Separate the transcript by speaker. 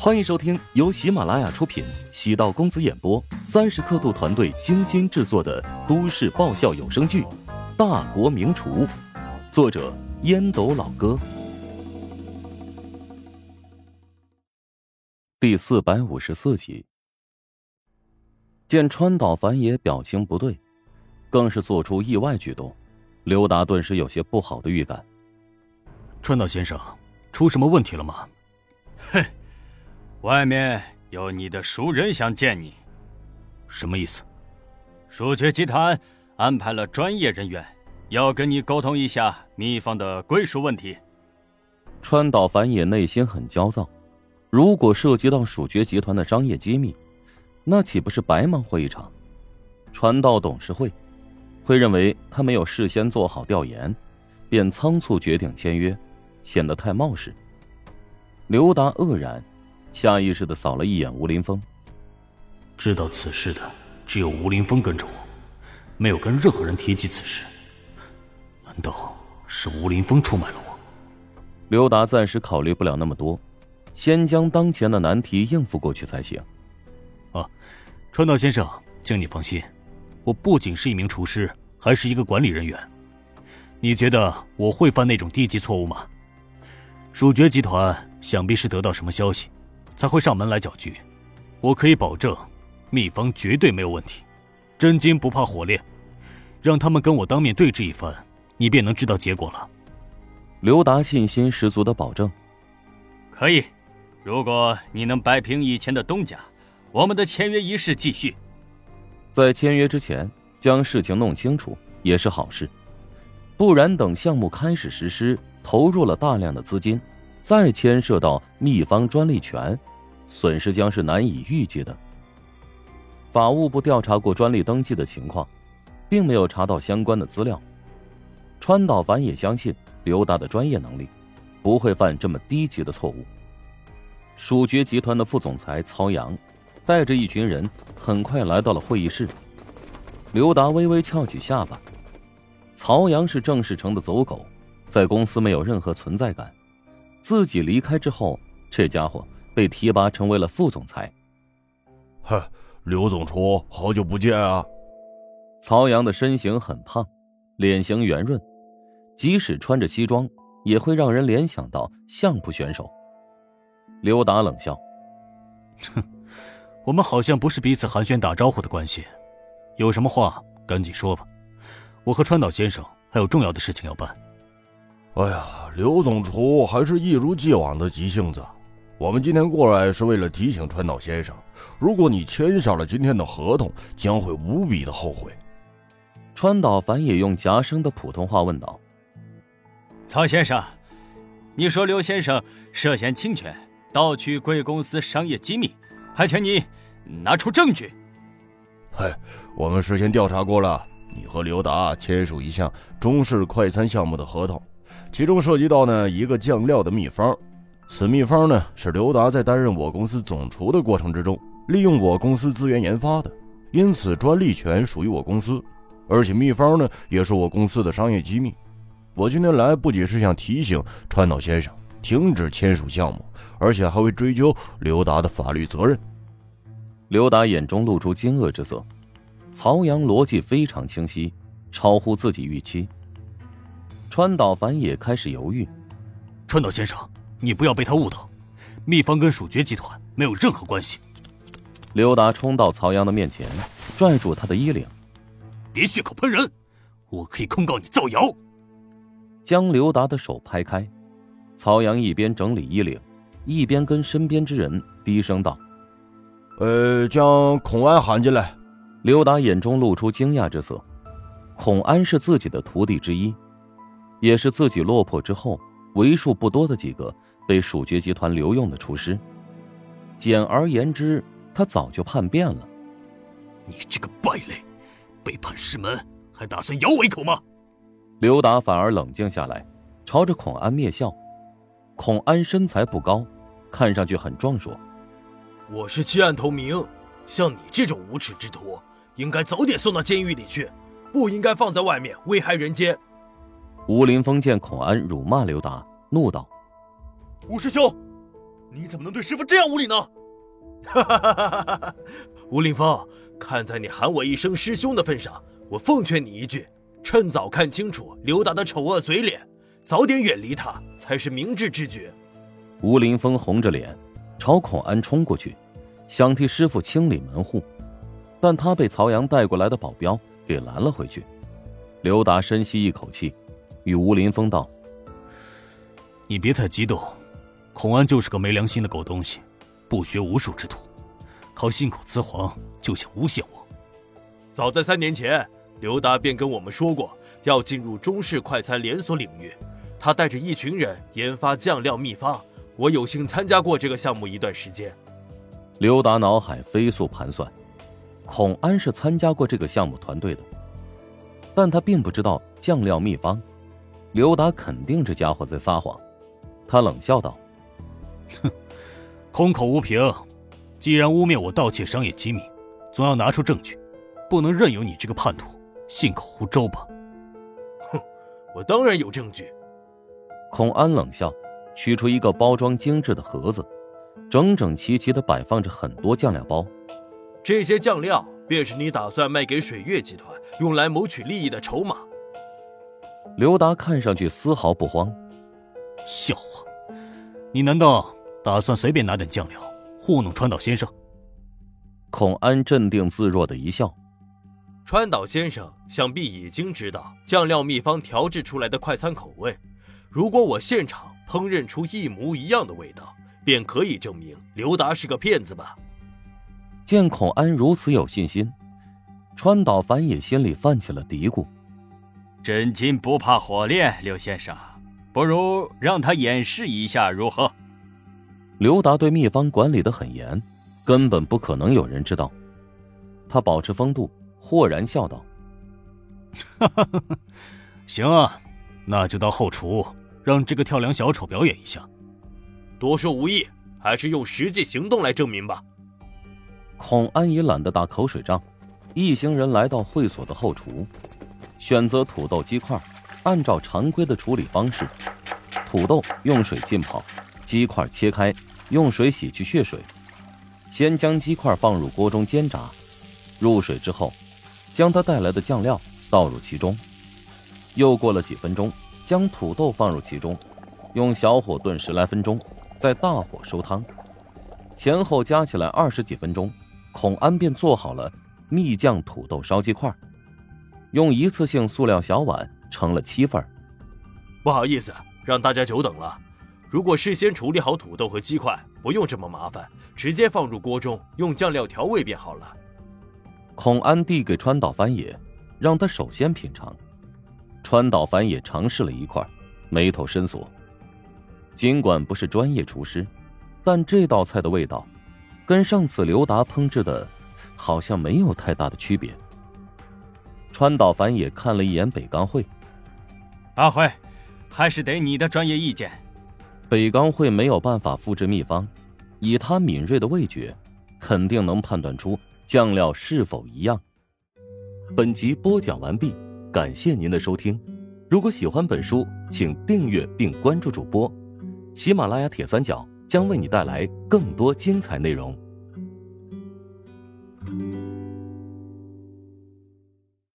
Speaker 1: 欢迎收听由喜马拉雅出品、喜道公子演播、三十刻度团队精心制作的都市爆笑有声剧《大国名厨》，作者烟斗老哥，第四百五十四集。见川岛繁野表情不对，更是做出意外举动，刘达顿时有些不好的预感。
Speaker 2: 川岛先生，出什么问题了吗？
Speaker 3: 哼。外面有你的熟人想见你，
Speaker 2: 什么意思？
Speaker 3: 鼠爵集团安排了专业人员，要跟你沟通一下秘方的归属问题。
Speaker 1: 川岛繁野内心很焦躁，如果涉及到鼠爵集团的商业机密，那岂不是白忙活一场？传到董事会，会认为他没有事先做好调研，便仓促决定签约，显得太冒失。刘达愕然。下意识的扫了一眼吴林峰，
Speaker 2: 知道此事的只有吴林峰跟着我，没有跟任何人提及此事。难道是吴林峰出卖了我？
Speaker 1: 刘达暂时考虑不了那么多，先将当前的难题应付过去才行。
Speaker 2: 啊，川岛先生，请你放心，我不仅是一名厨师，还是一个管理人员。你觉得我会犯那种低级错误吗？蜀爵集团想必是得到什么消息。才会上门来搅局，我可以保证，秘方绝对没有问题，真金不怕火炼，让他们跟我当面对质一番，你便能知道结果了。
Speaker 1: 刘达信心十足的保证：“
Speaker 3: 可以，如果你能摆平以前的东家，我们的签约仪式继续。
Speaker 1: 在签约之前将事情弄清楚也是好事，不然等项目开始实施，投入了大量的资金。”再牵涉到秘方专利权，损失将是难以预计的。法务部调查过专利登记的情况，并没有查到相关的资料。川岛繁也相信刘达的专业能力，不会犯这么低级的错误。蜀爵集团的副总裁曹阳，带着一群人很快来到了会议室。刘达微微翘起下巴。曹阳是郑世成的走狗，在公司没有任何存在感。自己离开之后，这家伙被提拔成为了副总裁。
Speaker 4: 哼，刘总厨，好久不见啊！
Speaker 1: 曹阳的身形很胖，脸型圆润，即使穿着西装，也会让人联想到相扑选手。刘达冷笑：“
Speaker 2: 哼，我们好像不是彼此寒暄打招呼的关系，有什么话赶紧说吧，我和川岛先生还有重要的事情要办。”
Speaker 4: 哎呀，刘总厨还是一如既往的急性子。我们今天过来是为了提醒川岛先生，如果你签下了今天的合同，将会无比的后悔。
Speaker 1: 川岛繁也用夹生的普通话问道：“
Speaker 3: 曹先生，你说刘先生涉嫌侵权，盗取贵公司商业机密，还请你拿出证据。”
Speaker 4: 嘿，我们事先调查过了，你和刘达签署一项中式快餐项目的合同。其中涉及到呢一个酱料的秘方，此秘方呢是刘达在担任我公司总厨的过程之中，利用我公司资源研发的，因此专利权属于我公司，而且秘方呢也是我公司的商业机密。我今天来不仅是想提醒川岛先生停止签署项目，而且还会追究刘达的法律责任。
Speaker 1: 刘达眼中露出惊愕之色，曹阳逻辑非常清晰，超乎自己预期。川岛繁也开始犹豫，
Speaker 2: 川岛先生，你不要被他误导，秘方跟蜀爵集团没有任何关系。
Speaker 1: 刘达冲到曹阳的面前，拽住他的衣领，
Speaker 2: 别血口喷人，我可以控告你造谣。
Speaker 1: 将刘达的手拍开，曹阳一边整理衣领，一边跟身边之人低声道：“
Speaker 4: 呃，将孔安喊进来。”
Speaker 1: 刘达眼中露出惊讶之色，孔安是自己的徒弟之一。也是自己落魄之后为数不多的几个被蜀爵集团留用的厨师。简而言之，他早就叛变了。
Speaker 2: 你这个败类，背叛师门，还打算咬我一口吗？
Speaker 1: 刘达反而冷静下来，朝着孔安蔑笑。孔安身材不高，看上去很壮硕。
Speaker 5: 我是弃暗投明，像你这种无耻之徒，应该早点送到监狱里去，不应该放在外面危害人间。
Speaker 1: 吴林峰见孔安辱骂刘达，怒道：“
Speaker 5: 吴师兄，你怎么能对师傅这样无礼呢？哈哈哈哈哈哈！吴林峰，看在你喊我一声师兄的份上，我奉劝你一句：趁早看清楚刘达的丑恶嘴脸，早点远离他才是明智之举。
Speaker 1: 吴林峰红着脸朝孔安冲过去，想替师傅清理门户，但他被曹阳带过来的保镖给拦了回去。刘达深吸一口气，与吴林峰道：“
Speaker 2: 你别太激动，孔安就是个没良心的狗东西，不学无术之徒，靠信口雌黄就想诬陷我。
Speaker 5: 早在三年前，刘达便跟我们说过要进入中式快餐连锁领域，他带着一群人研发酱料秘方。我有幸参加过这个项目一段时间。”
Speaker 1: 刘达脑海飞速盘算，孔安是参加过这个项目团队的。但他并不知道酱料秘方，刘达肯定这家伙在撒谎。他冷笑道：“
Speaker 2: 哼，空口无凭。既然污蔑我盗窃商业机密，总要拿出证据，不能任由你这个叛徒信口胡诌吧？”
Speaker 5: 哼，我当然有证据。
Speaker 1: 孔安冷笑，取出一个包装精致的盒子，整整齐齐的摆放着很多酱料包。
Speaker 5: 这些酱料。便是你打算卖给水月集团，用来谋取利益的筹码。
Speaker 1: 刘达看上去丝毫不慌。
Speaker 2: 笑话，你难道打算随便拿点酱料糊弄川岛先生？
Speaker 1: 孔安镇定自若的一笑。
Speaker 5: 川岛先生想必已经知道酱料秘方调制出来的快餐口味。如果我现场烹饪出一模一样的味道，便可以证明刘达是个骗子吧。
Speaker 1: 见孔安如此有信心，川岛繁也心里泛起了嘀咕：“
Speaker 3: 真金不怕火炼，刘先生，不如让他演示一下如何？”
Speaker 1: 刘达对秘方管理的很严，根本不可能有人知道。他保持风度，豁然笑道：“
Speaker 2: 哈哈，行啊，那就到后厨让这个跳梁小丑表演一下。
Speaker 5: 多说无益，还是用实际行动来证明吧。”
Speaker 1: 孔安也懒得打口水仗，一行人来到会所的后厨，选择土豆鸡块，按照常规的处理方式，土豆用水浸泡，鸡块切开，用水洗去血水，先将鸡块放入锅中煎炸，入水之后，将它带来的酱料倒入其中，又过了几分钟，将土豆放入其中，用小火炖十来分钟，再大火收汤，前后加起来二十几分钟。孔安便做好了蜜酱土豆烧鸡块，用一次性塑料小碗盛了七份。
Speaker 5: 不好意思，让大家久等了。如果事先处理好土豆和鸡块，不用这么麻烦，直接放入锅中，用酱料调味便好了。
Speaker 1: 孔安递给川岛繁野，让他首先品尝。川岛繁野尝试了一块，眉头深锁。尽管不是专业厨师，但这道菜的味道。跟上次刘达烹制的，好像没有太大的区别。川岛繁也看了一眼北冈会，
Speaker 3: 阿辉，还是得你的专业意见。
Speaker 1: 北冈会没有办法复制秘方，以他敏锐的味觉，肯定能判断出酱料是否一样。本集播讲完毕，感谢您的收听。如果喜欢本书，请订阅并关注主播，喜马拉雅铁三角。将为你带来更多精彩内容。